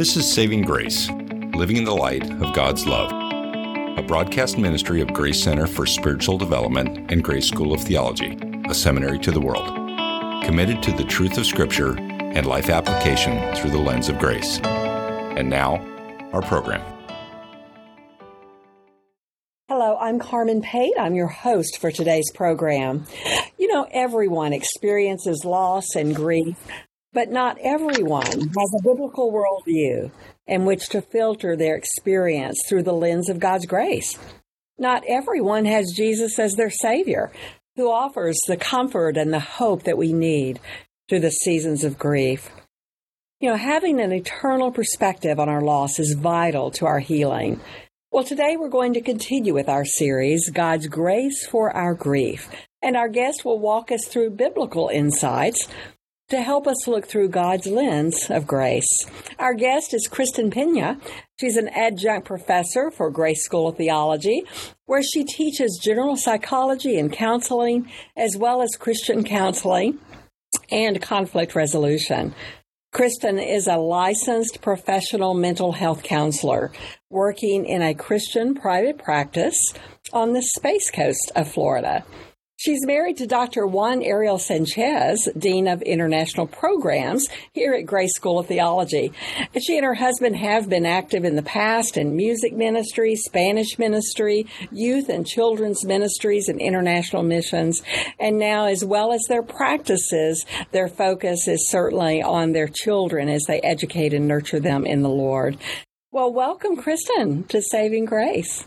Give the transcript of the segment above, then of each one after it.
This is Saving Grace, Living in the Light of God's Love, a broadcast ministry of Grace Center for Spiritual Development and Grace School of Theology, a seminary to the world, committed to the truth of Scripture and life application through the lens of grace. And now, our program. Hello, I'm Carmen Pate. I'm your host for today's program. You know, everyone experiences loss and grief, but not everyone has a biblical worldview in which to filter their experience through the lens of God's grace. Not everyone has Jesus as their Savior, who offers the comfort and the hope that we need through the seasons of grief. You know, having an eternal perspective on our loss is vital to our healing. Well, today we're going to continue with our series, God's Grace for Our Grief. And our guest will walk us through biblical insights to help us look through God's lens of grace. Our guest is Kristen Pena. She's an adjunct professor for Grace School of Theology, where she teaches general psychology and counseling, as well as Christian counseling and conflict resolution. Kristen is a licensed professional mental health counselor working in a Christian private practice on the Space Coast of Florida. She's married to Dr. Juan Ariel Sanchez, Dean of International Programs here at Grace School of Theology. She and her husband have been active in the past in music ministry, Spanish ministry, youth and children's ministries, and international missions. And now, as well as their practices, their focus is certainly on their children as they educate and nurture them in the Lord. Well, welcome, Kristen, to Saving Grace.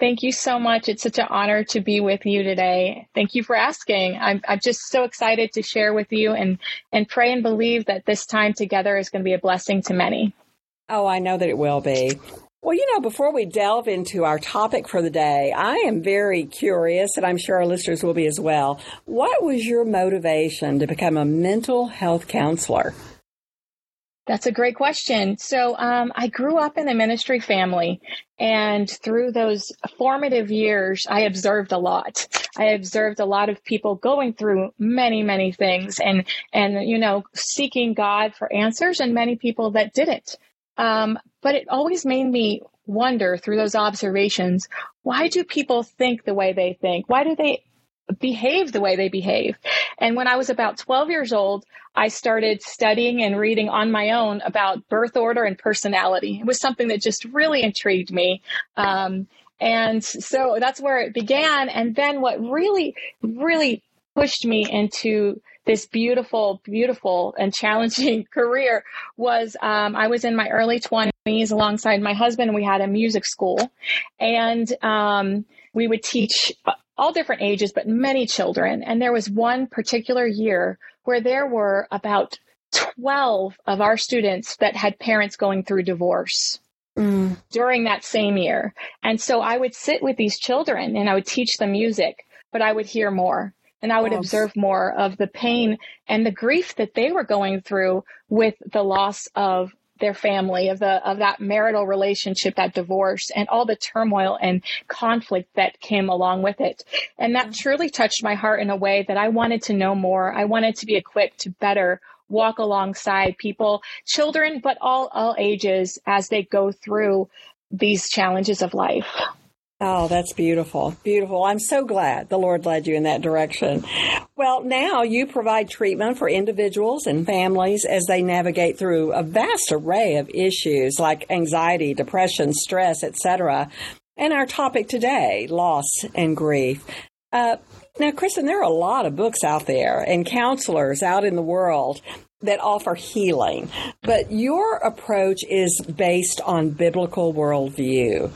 Thank you so much. It's such an honor to be with you today. Thank you for asking. I'm, I'm just so excited to share with you and, and pray and believe that this time together is going to be a blessing to many. Oh, I know that it will be. Well, you know, before we delve into our topic for the day, I am very curious, and I'm sure our listeners will be as well. What was your motivation to become a mental health counselor? That's a great question. So, um, I grew up in a ministry family, and through those formative years, I observed a lot. I observed a lot of people going through many, many things, and and you know, seeking God for answers, and many people that didn't. Um, but it always made me wonder through those observations why do people think the way they think? Why do they behave the way they behave. And when I was about 12 years old, I started studying and reading on my own about birth order and personality. It was something that just really intrigued me. Um, and so that's where it began. And then what really, really pushed me into this beautiful, beautiful and challenging career was um, I was in my early 20s alongside my husband. We had a music school and um, we would teach all different ages, but many children. And there was one particular year where there were about 12 of our students that had parents going through divorce. Mm. During that same year. And so I would sit with these children and I would teach them music, but I would hear more and I would yes. observe more of the pain and the grief that they were going through with the loss of their family, of the of that marital relationship, that divorce, and all the turmoil and conflict that came along with it. And that mm-hmm. truly touched my heart in a way that I wanted to know more. I wanted to be equipped to better walk alongside people, children, but all all ages as they go through these challenges of life. Oh, that's beautiful. Beautiful. I'm so glad the Lord led you in that direction. Well, now you provide treatment for individuals and families as they navigate through a vast array of issues like anxiety, depression, stress, etc. And our topic today, loss and grief. Uh, now, Kristen, there are a lot of books out there and counselors out in the world that offer healing, but your approach is based on biblical worldview.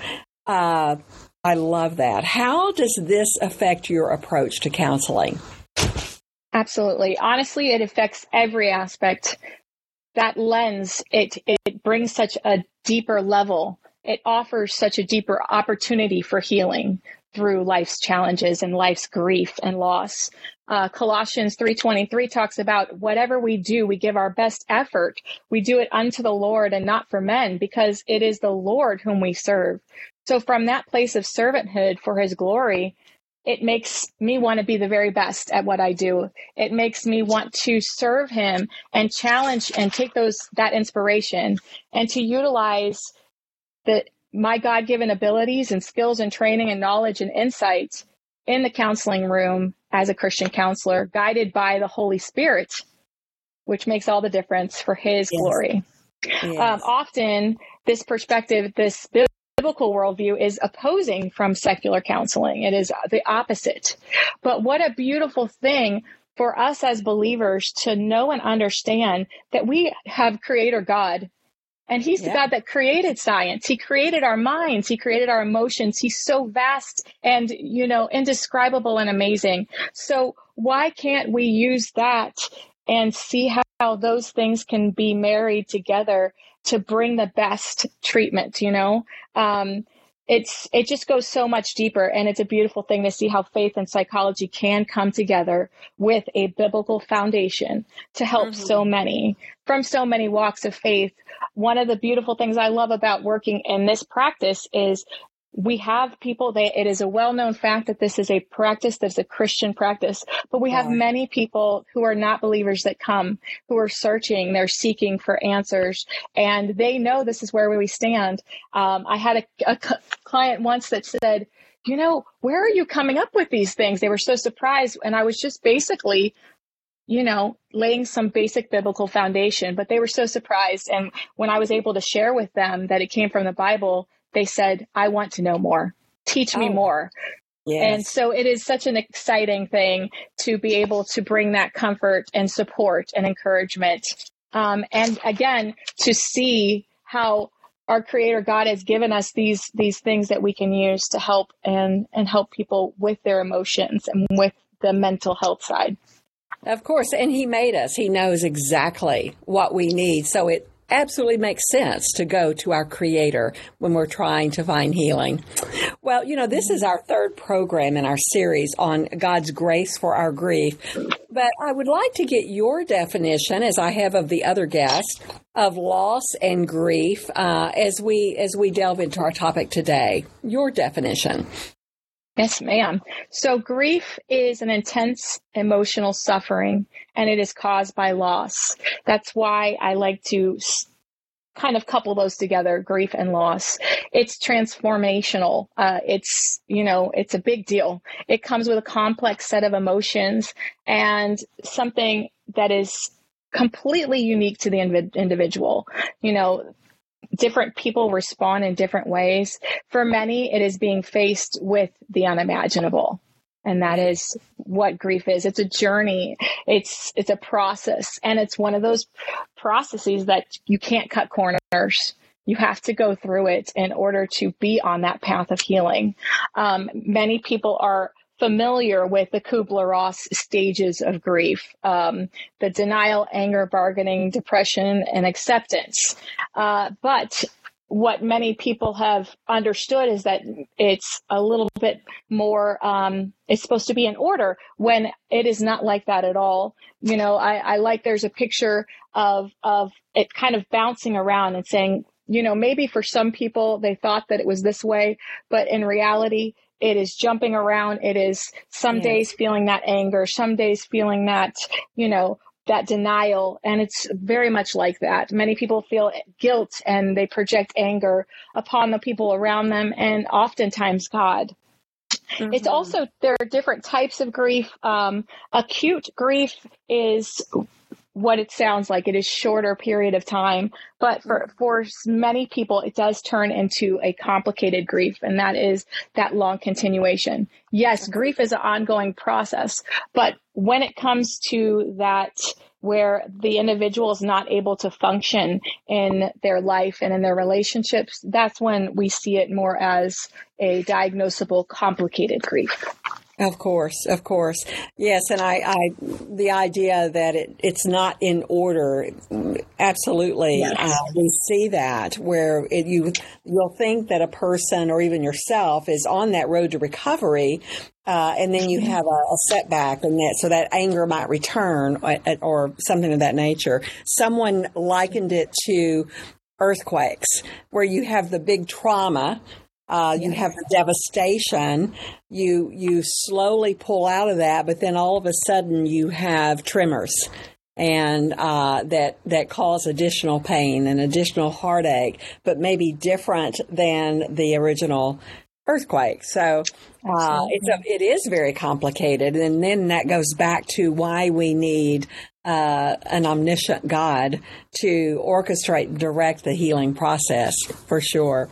Uh, I love that. How does this affect your approach to counseling? Absolutely. Honestly, it affects every aspect. That lens, it, it brings such a deeper level. It offers such a deeper opportunity for healing through life's challenges and life's grief and loss. Uh, Colossians 3:23 talks about whatever we do, we give our best effort. We do it unto the Lord and not for men, because it is the Lord whom we serve. So from that place of servanthood for his glory, it makes me want to be the very best at what I do. It makes me want to serve him and challenge and take those that inspiration and to utilize the my God-given abilities and skills and training and knowledge and insight in the counseling room as a Christian counselor, guided by the Holy Spirit, which makes all the difference for his yes. glory. Yes. Um, often this perspective, this biblical worldview is opposing from secular counseling. It is the opposite. But what a beautiful thing for us as believers to know and understand that we have creator God and he's yeah. the God that created science. He created our minds. He created our emotions. He's so vast and, you know, indescribable and amazing. So why can't we use that and see how those things can be married together to bring the best treatment, you know? Um, it's it just goes so much deeper and it's a beautiful thing to see how faith and psychology can come together with a biblical foundation to help mm-hmm. so many from so many walks of faith one of the beautiful things i love about working in this practice is we have people that it is a well-known fact that this is a practice that's a christian practice but we have many people who are not believers that come who are searching they're seeking for answers and they know this is where we stand um, i had a, a client once that said you know where are you coming up with these things they were so surprised and i was just basically you know, laying some basic biblical foundation, but they were so surprised. And when I was able to share with them that it came from the Bible, they said, I want to know more. Teach me oh. more. Yes. And so it is such an exciting thing to be able to bring that comfort and support and encouragement. Um, and again, to see how our creator God has given us these, these things that we can use to help and, and help people with their emotions and with the mental health side. Of course, and he made us. He knows exactly what we need. So it absolutely makes sense to go to our creator when we're trying to find healing. Well, you know, this is our third program in our series on God's grace for our grief. But I would like to get your definition, as I have of the other guests, of loss and grief uh, as we as we delve into our topic today. Your definition. Yes, ma'am. So grief is an intense emotional suffering and it is caused by loss. That's why I like to kind of couple those together, grief and loss. It's transformational. Uh, it's, you know, it's a big deal. It comes with a complex set of emotions and something that is completely unique to the individual. You know, different people respond in different ways. For many, it is being faced with the unimaginable. And that is what grief is. It's a journey. It's, it's a process. And it's one of those processes that you can't cut corners. You have to go through it in order to be on that path of healing. Um, many people are familiar with the Kubler Ross stages of grief um, the denial, anger, bargaining, depression, and acceptance. Uh, but what many people have understood is that it's a little bit more um, it's supposed to be in order when it is not like that at all you know I, I, like there's a picture of of it kind of bouncing around and saying you know maybe for some people they thought that it was this way but in reality it is jumping around. It is some yes. days feeling that anger, some days feeling that, you know, that denial. And it's very much like that. Many people feel guilt and they project anger upon the people around them and oftentimes God. Mm-hmm. It's also, there are different types of grief. Um, acute grief is what it sounds like. It is shorter period of time, but for for many people, it does turn into a complicated grief, and that is that long continuation. Yes, grief is an ongoing process, but when it comes to that where the individual is not able to function in their life and in their relationships, that's when we see it more as a diagnosable complicated grief. Of course, of course, yes, and I, I the idea that it, it's not in order, absolutely, yes. uh, we see that where it, you you'll think that a person or even yourself is on that road to recovery, uh, and then you mm-hmm. have a, a, setback, and that so that anger might return or, uh, or something of that nature. Someone likened it to earthquakes, where you have the big trauma Uh, you have the devastation. You you slowly pull out of that, but then all of a sudden you have tremors and uh, that that cause additional pain and additional heartache, but maybe different than the original earthquake. So uh, it's a, it is very complicated, and then that goes back to why we need uh, an omniscient God to orchestrate and direct the healing process for sure.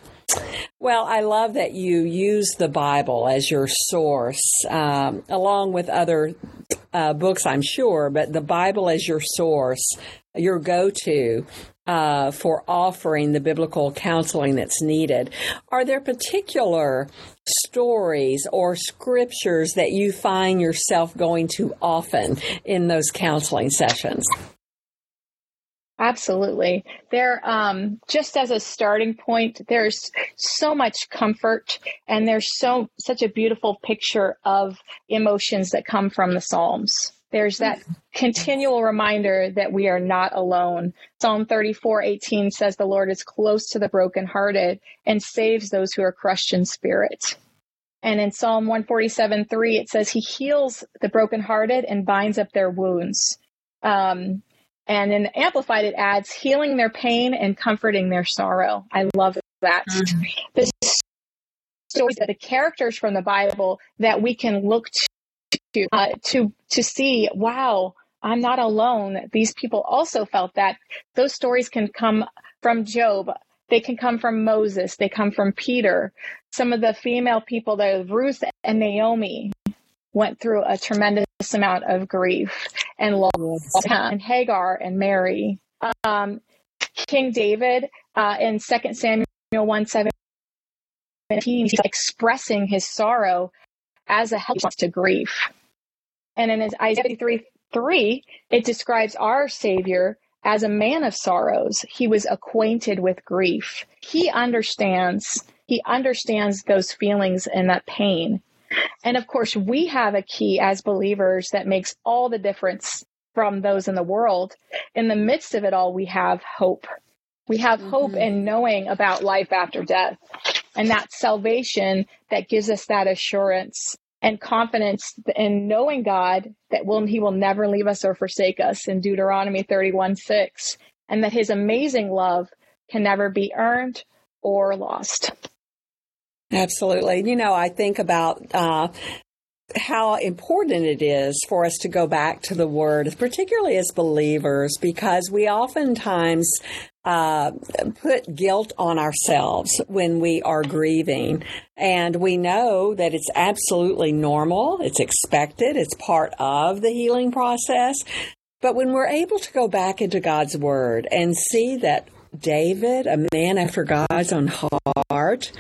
Well, I love that you use the Bible as your source, um, along with other uh, books, I'm sure, but the Bible as your source, your go to uh, for offering the biblical counseling that's needed. Are there particular stories or scriptures that you find yourself going to often in those counseling sessions? Absolutely. There, um, just as a starting point, there's so much comfort and there's so, such a beautiful picture of emotions that come from the Psalms. There's that continual reminder that we are not alone. Psalm 34, 18 says the Lord is close to the brokenhearted and saves those who are crushed in spirit. And in Psalm 147, 3, it says he heals the brokenhearted and binds up their wounds. Um, and in Amplified, it adds healing their pain and comforting their sorrow. I love that. Mm-hmm. The stories that the characters from the Bible that we can look to uh, to to see. Wow, I'm not alone. These people also felt that. Those stories can come from Job. They can come from Moses. They come from Peter. Some of the female people, the Ruth and Naomi, went through a tremendous amount of grief and loss, and Hagar and Mary. Um, King David uh, in 2 Samuel 1 17, he's expressing his sorrow as a help to grief. And in his Isaiah 3 3, it describes our Savior as a man of sorrows. He was acquainted with grief. He understands, he understands those feelings and that pain. And of course, we have a key as believers that makes all the difference from those in the world. In the midst of it all, we have hope. We have mm-hmm. hope in knowing about life after death. And that salvation that gives us that assurance and confidence in knowing God that will, He will never leave us or forsake us in Deuteronomy 31 6, and that His amazing love can never be earned or lost. Absolutely. You know, I think about uh, how important it is for us to go back to the Word, particularly as believers, because we oftentimes uh, put guilt on ourselves when we are grieving. And we know that it's absolutely normal, it's expected, it's part of the healing process. But when we're able to go back into God's Word and see that David, a man after God's own heart,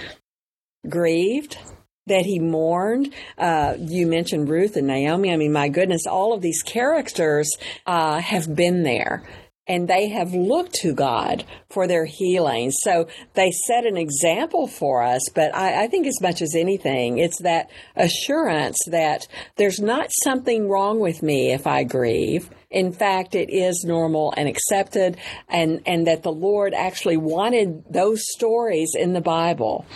grieved, that he mourned. Uh, you mentioned Ruth and Naomi. I mean, my goodness, all of these characters uh, have been there. And they have looked to God for their healing. So they set an example for us. But I, I think, as much as anything, it's that assurance that there's not something wrong with me if I grieve. In fact, it is normal and accepted, and, and that the Lord actually wanted those stories in the Bible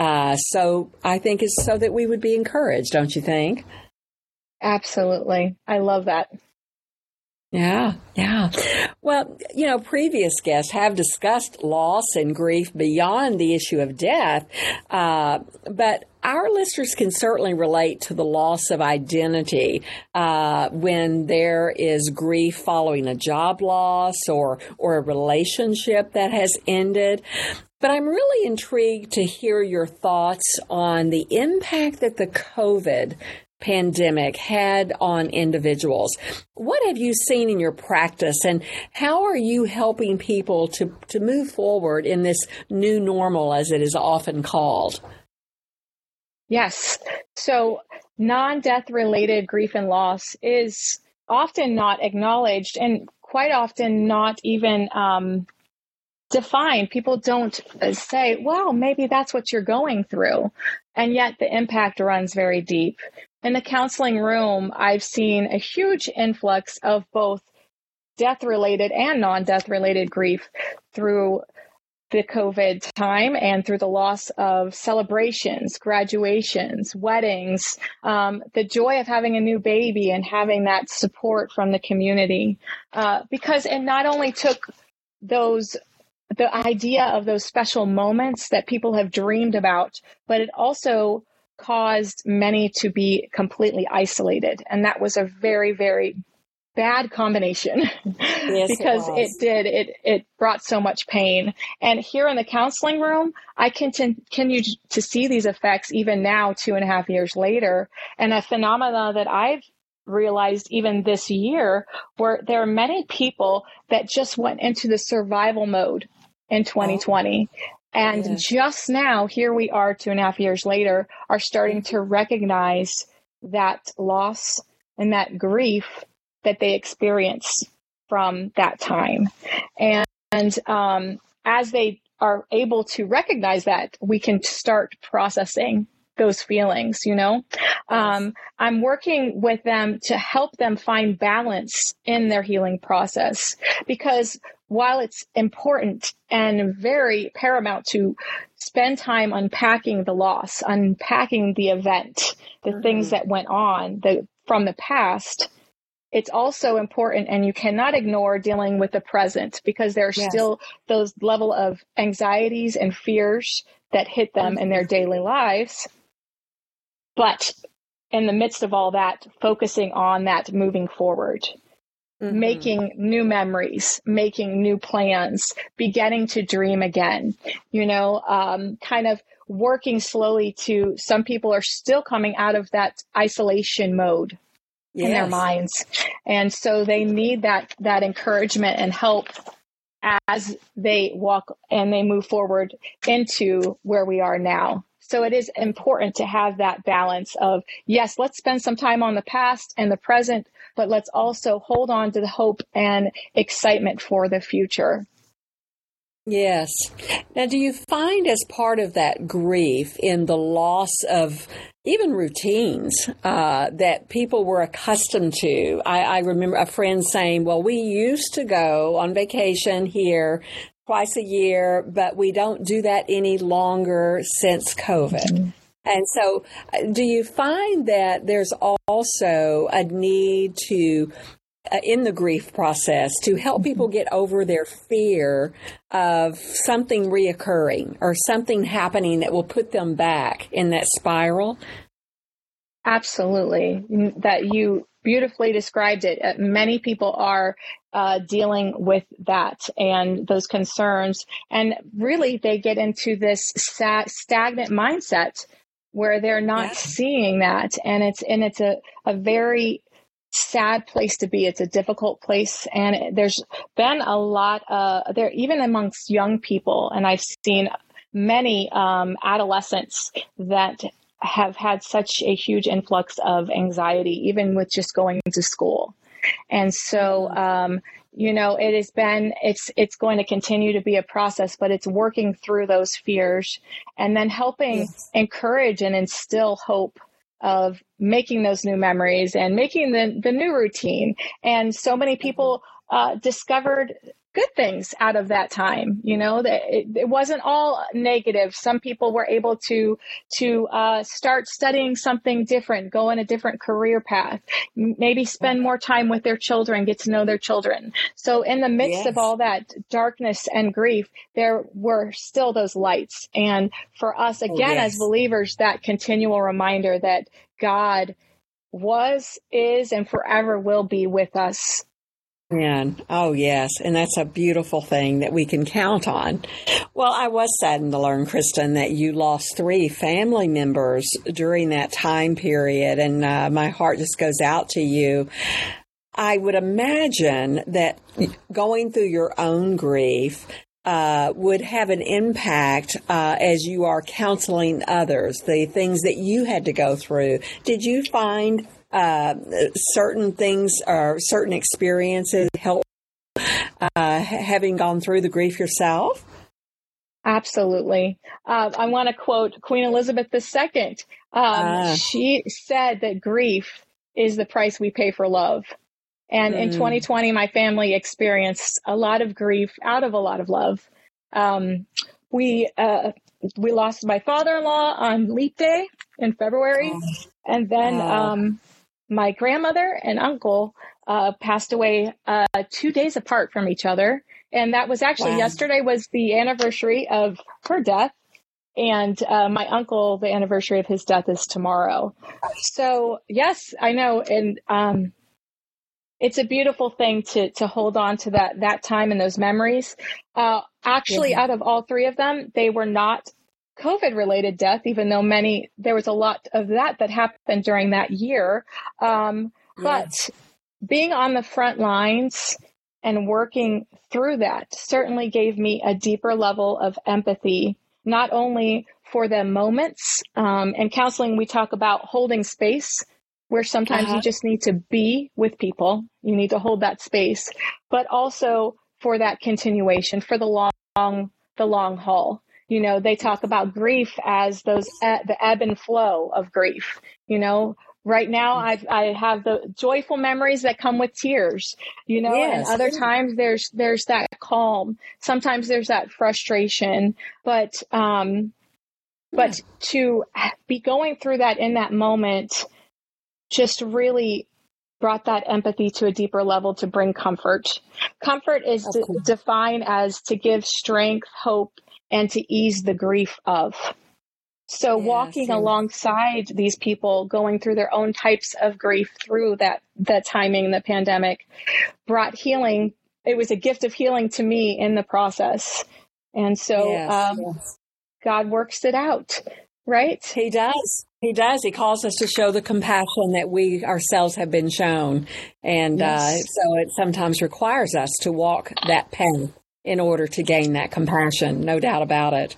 uh, so I think it's so that we would be encouraged, don't you think? Absolutely. I love that. Yeah, yeah. Well, you know, previous guests have discussed loss and grief beyond the issue of death, uh, but our listeners can certainly relate to the loss of identity uh, when there is grief following a job loss or or a relationship that has ended. But I'm really intrigued to hear your thoughts on the impact that the COVID pandemic had on individuals. What have you seen in your practice and how are you helping people to, to move forward in this new normal as it is often called? Yes. So non death related grief and loss is often not acknowledged and quite often not even um, define. People don't say, well, maybe that's what you're going through. And yet the impact runs very deep. In the counseling room, I've seen a huge influx of both death related and non death related grief through the COVID time and through the loss of celebrations, graduations, weddings, um, the joy of having a new baby and having that support from the community. Uh, because it not only took those the idea of those special moments that people have dreamed about, but it also caused many to be completely isolated. And that was a very, very bad combination yes, because it, it, did it it brought so much pain. And here in the counseling room i continue to see these effects even now two and a half years later. And a phenomena that i've realized even this year where there are many people that just went into the survival mode in 2020 oh. and yes. just now here we are two and a half years later are starting to recognize that loss and that grief that they experience from that time. And, and um, as they are able to recognize that, we can start processing those feelings, you know? Um, I'm working with them to help them find balance in their healing process because while it's important and very paramount to spend time unpacking the loss, unpacking the event, the mm-hmm. things that went on the, from the past, it's also important and you cannot ignore dealing with the present because there are yes. still those level of anxieties and fears that hit them in their daily lives but in the midst of all that focusing on that moving forward mm-hmm. making new memories making new plans beginning to dream again you know um, kind of working slowly to some people are still coming out of that isolation mode yes. in their minds. And so they need that that encouragement and help as they walk and they move forward into where we are now. So it is important to have that balance of yes, let's spend some time on the past and the present, but let's also hold on to the hope and excitement for the future. Yes. Now, do you find as part of that grief in the loss of even routines uh, that people were accustomed to? I, I remember a friend saying, Well, we used to go on vacation here twice a year, but we don't do that any longer since COVID. Mm-hmm. And so, uh, do you find that there's also a need to uh, in the grief process to help people get over their fear of something reoccurring or something happening that will put them back in that spiral? Absolutely. That you beautifully described it. Uh, many people are uh, dealing with that and those concerns. And really, they get into this stagnant mindset where they're not seeing that. And it's, and it's a, a very sad place to be. It's a difficult place, and there's been a lot uh, there, even amongst young people, and I've seen many um, adolescents that have had such a huge influx of anxiety, even with just going to school. And so, um, you know, it has been, it's, it's going to continue to be a process, but it's working through those fears and then helping yes. encourage and instill hope of making those new memories and making the, the new routine. And so many people uh, discovered good things out of that time you know that it, it, wasn't all negative some people were able to to uh, start studying something different go in a different career path maybe spend more time with their children get to know their children so in the midst yes. of all that darkness and grief there were still those lights and for us oh, again oh, yes. as believers that continual reminder that god was is and forever will be with us Man, oh yes, and that's a beautiful thing that we can count on. Well, I was saddened to learn, Kristen, that you lost three family members during that time period, and uh, my heart just goes out to you. I would imagine that going through your own grief uh, would have an impact uh, as you are counseling others, the things that you had to go through. Did you find uh, certain things or certain experiences help uh, having gone through the grief yourself? Absolutely. Uh, I want to quote Queen Elizabeth II. Um, ah. She said that grief is the price we pay for love. And mm. in 2020, my family experienced a lot of grief out of a lot of love. Um, we uh, we lost my father-in-law on Leap Day in February, oh. and then oh. um, my grandmother and uncle uh, passed away uh, two days apart from each other. And that was actually wow. yesterday was the anniversary of her death. And uh, my uncle, the anniversary of his death is tomorrow. So yes, I know, and um, it's a beautiful thing to to hold on to that that time and those memories. Uh, actually, yeah. out of all three of them, they were not COVID related death, even though many there was a lot of that that happened during that year. Um. But being on the front lines and working through that certainly gave me a deeper level of empathy, not only for the moments. Um, in counseling, we talk about holding space where sometimes uh-huh. you just need to be with people. You need to hold that space, but also for that continuation, for the long, the long haul. You know, they talk about grief as those the ebb and flow of grief. You know, right now I've, I have the joyful memories that come with tears. You know, yes. and other times there's there's that calm. Sometimes there's that frustration, but um, but to be going through that in that moment just really brought that empathy to a deeper level to bring comfort. Comfort is de- defined as to give strength, hope, and to ease the grief of. So yeah, walking same. alongside these people going through their own types of grief through that that timing, the pandemic, brought healing. It was a gift of healing to me in the process. And so yes, um, yes. God works it out, right? He does. He does. He calls us to show the compassion that we ourselves have been shown. And uh, yes. uh, so it sometimes requires us to walk that path in order to gain that compassion. No doubt about it.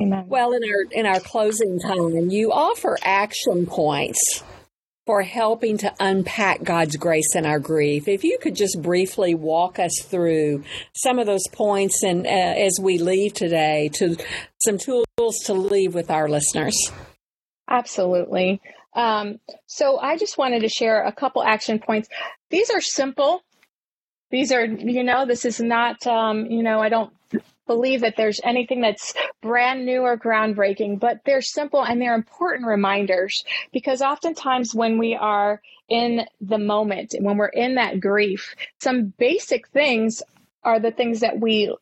Amen. Well, in our in our closing time, you offer action points for helping to unpack God's grace in our grief. If you could just briefly walk us through some of those points and uh, as we leave today to some tools to leave with our listeners. Absolutely. Um, so I just wanted to share a couple action points. These are simple. These are, you know, this is not, um, you know, I don't believe that there's anything that's brand new or groundbreaking, but they're simple and they're important reminders because oftentimes when we are in the moment, when we're in that grief, some basic things are the things that we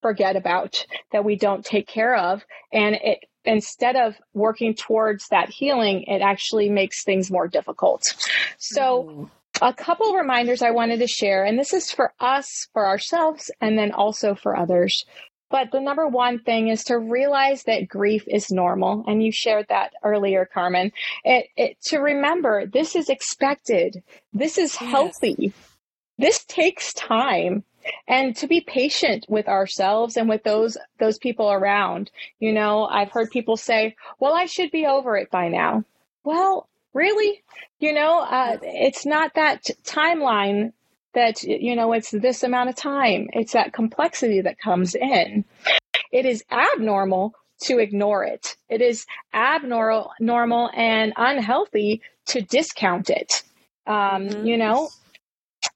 forget about, that we don't take care of. And it instead of working towards that healing, it actually makes things more difficult. So, mm. A couple reminders I wanted to share, and this is for us, for ourselves, and then also for others. But the number one thing is to realize that grief is normal. And you shared that earlier, Carmen. It, it, to remember this is expected. This is healthy. Yes. This takes time and to be patient with ourselves and with those those people around you know i've heard people say well i should be over it by now well really? You know uh, it's not that timeline that you know it's this amount of time. It's that complexity that comes in. It is abnormal to ignore it. It is abnormal normal and unhealthy to discount it. Um, mm-hmm. you know?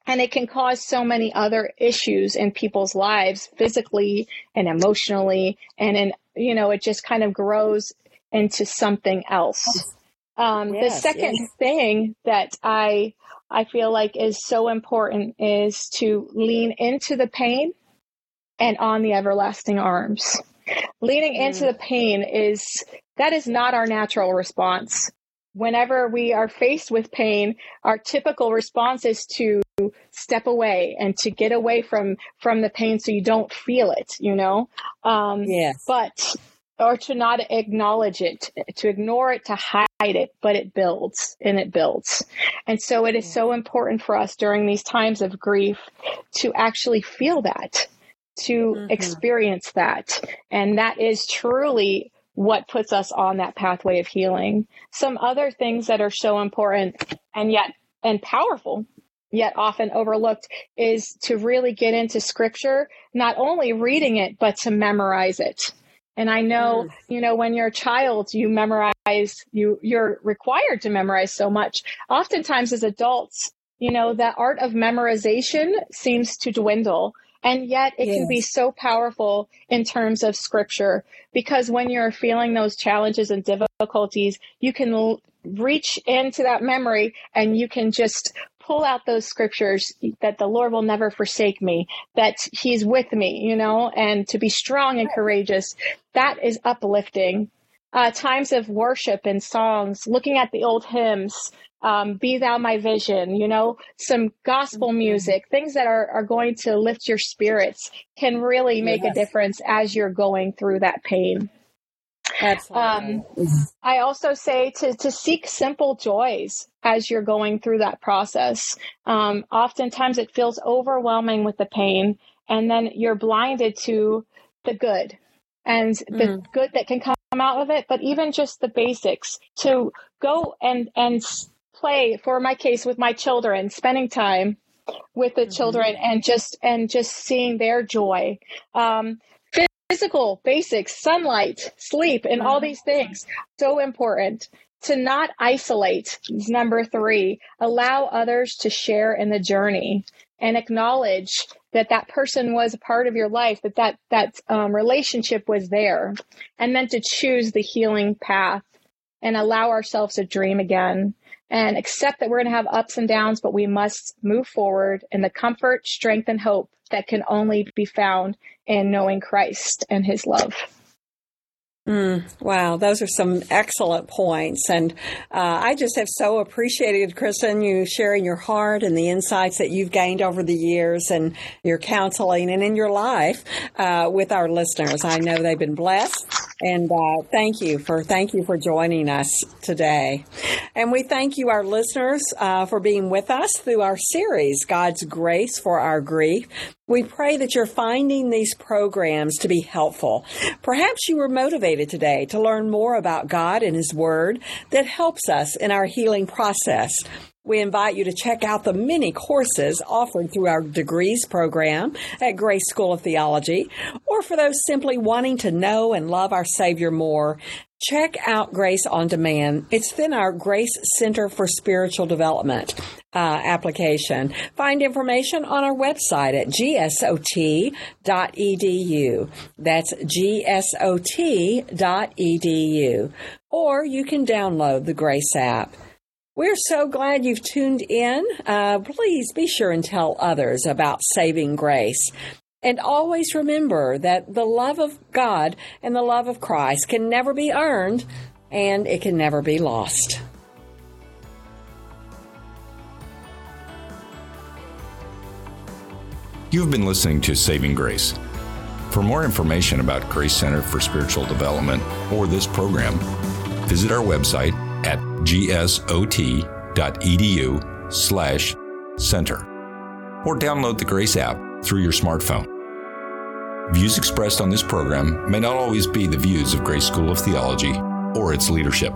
And it can cause so many other issues in people's lives physically and emotionally and in you know it just kind of grows into something else um, yes, the second yes. thing that i i feel like is so important is to lean into the pain and on the everlasting arms leaning mm. into the pain is that is not our natural response whenever we are faced with pain, our typical response is to step away and to get away from from the pain so you don't feel it, you know? Um, yes. But or to not acknowledge it, to ignore it, to hide it, but it builds and it builds. And so it is so important for us during these times of grief to actually feel that, to mm-hmm. experience that. And that is truly what puts us on that pathway of healing. Some other things that are so important and yet and powerful yet often overlooked is to really get into scripture, not only reading it, but to memorize it. And I know, mm. you know, when you're a child, you memorize, you, you're required to memorize so much. Oftentimes as adults, you know, that art of memorization seems to dwindle And yet it yes. can be so powerful in terms of scripture because when you're feeling those challenges and difficulties, you can l- reach into that memory and you can just pull out those scriptures that the Lord will never forsake me, that He's with me, you know, and to be strong and courageous. That is uplifting. Uh, times of worship and songs, looking at the old hymns, um, Be Thou My Vision, you know, some gospel mm-hmm. music, things that are, are going to lift your spirits can really make yes. a difference as you're going through that pain. Absolutely. Um, I also say to, to seek simple joys as you're going through that process. Um, oftentimes it feels overwhelming with the pain, and then you're blinded to the good and the mm. good that can come out of it, but even just the basics to go and, and play for my case with my children, spending time with the mm-hmm. children and just and just seeing their joy. Um, physical basics, sunlight, sleep, and all mm-hmm. these things so important. To not isolate is number three. Allow others to share in the journey and acknowledge that that person was a part of your life, that that that um, relationship was there, and then to choose the healing path and allow ourselves to dream again and accept that we're going to have ups and downs, but we must move forward in the comfort, strength, and hope that can only be found in knowing Christ and his love. Mm, wow, those are some excellent points. And uh, I just have so appreciated, Kristen, you sharing your heart and the insights that you've gained over the years and your counseling and in your life uh, with our listeners. I know they've been blessed. And uh, thank you for thank you for joining us today. And we thank you, our listeners, uh, for being with us through our series, God's Grace for Our Grief. We pray that you're finding these programs to be helpful. Perhaps you were motivated today to learn more about God and His Word that helps us in our healing process. We invite you to check out the many courses offered through our degrees program at Grace School of Theology, or for those simply wanting to know and love our Savior more, check out Grace on Demand. It's in our Grace Center for Spiritual Development uh, application. Find information on our website at gsot.edu. That's gsot.edu. Or you can download the Grace app. We're so glad you've tuned in. Uh, please be sure and tell others about saving grace. And always remember that the love of God and the love of Christ can never be earned and it can never be lost. You've been listening to Saving Grace. For more information about Grace Center for Spiritual Development or this program, visit our website gsot.edu slash center or download the Grace app through your smartphone. Views expressed on this program may not always be the views of Grace School of Theology or its leadership.